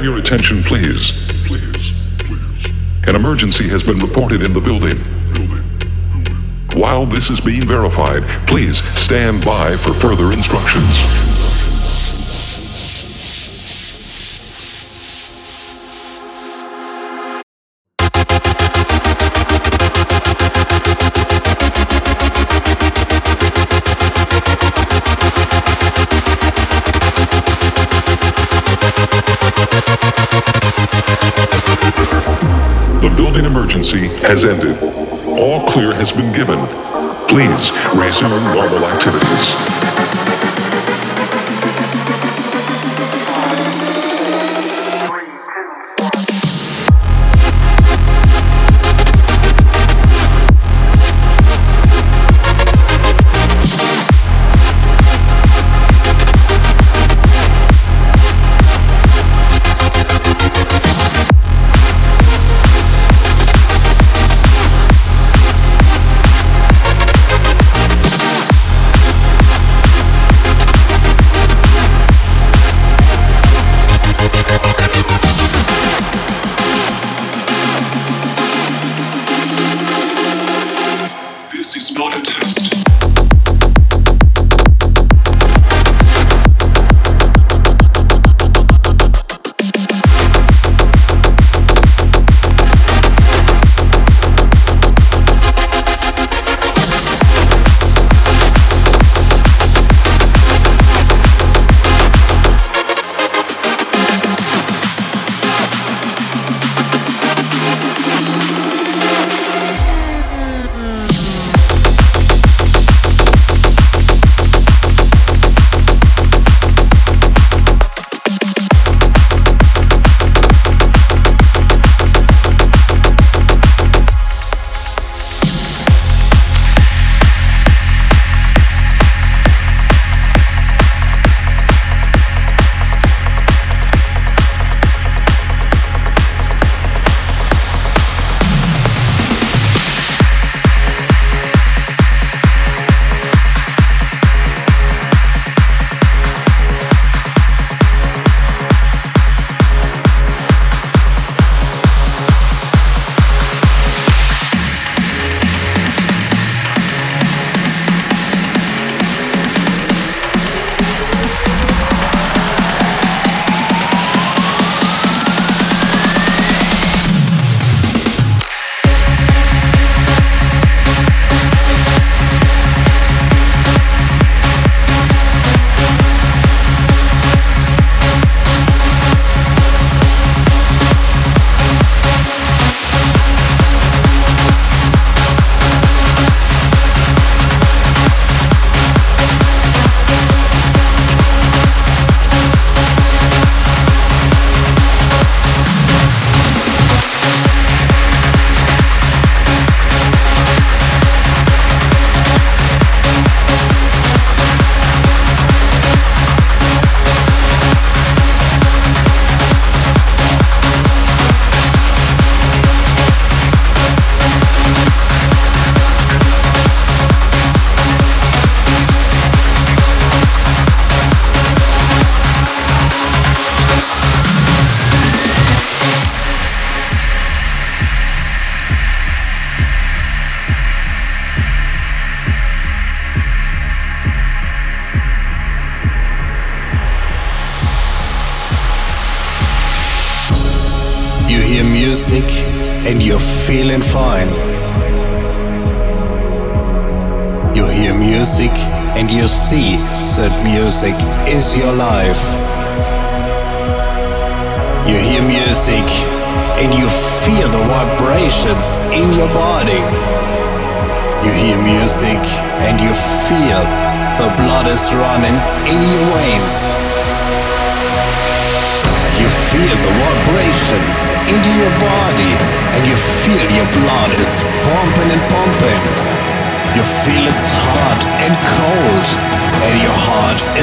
have your attention, please? Please, please. An emergency has been reported in the building. While this is being verified, please stand by for further instructions.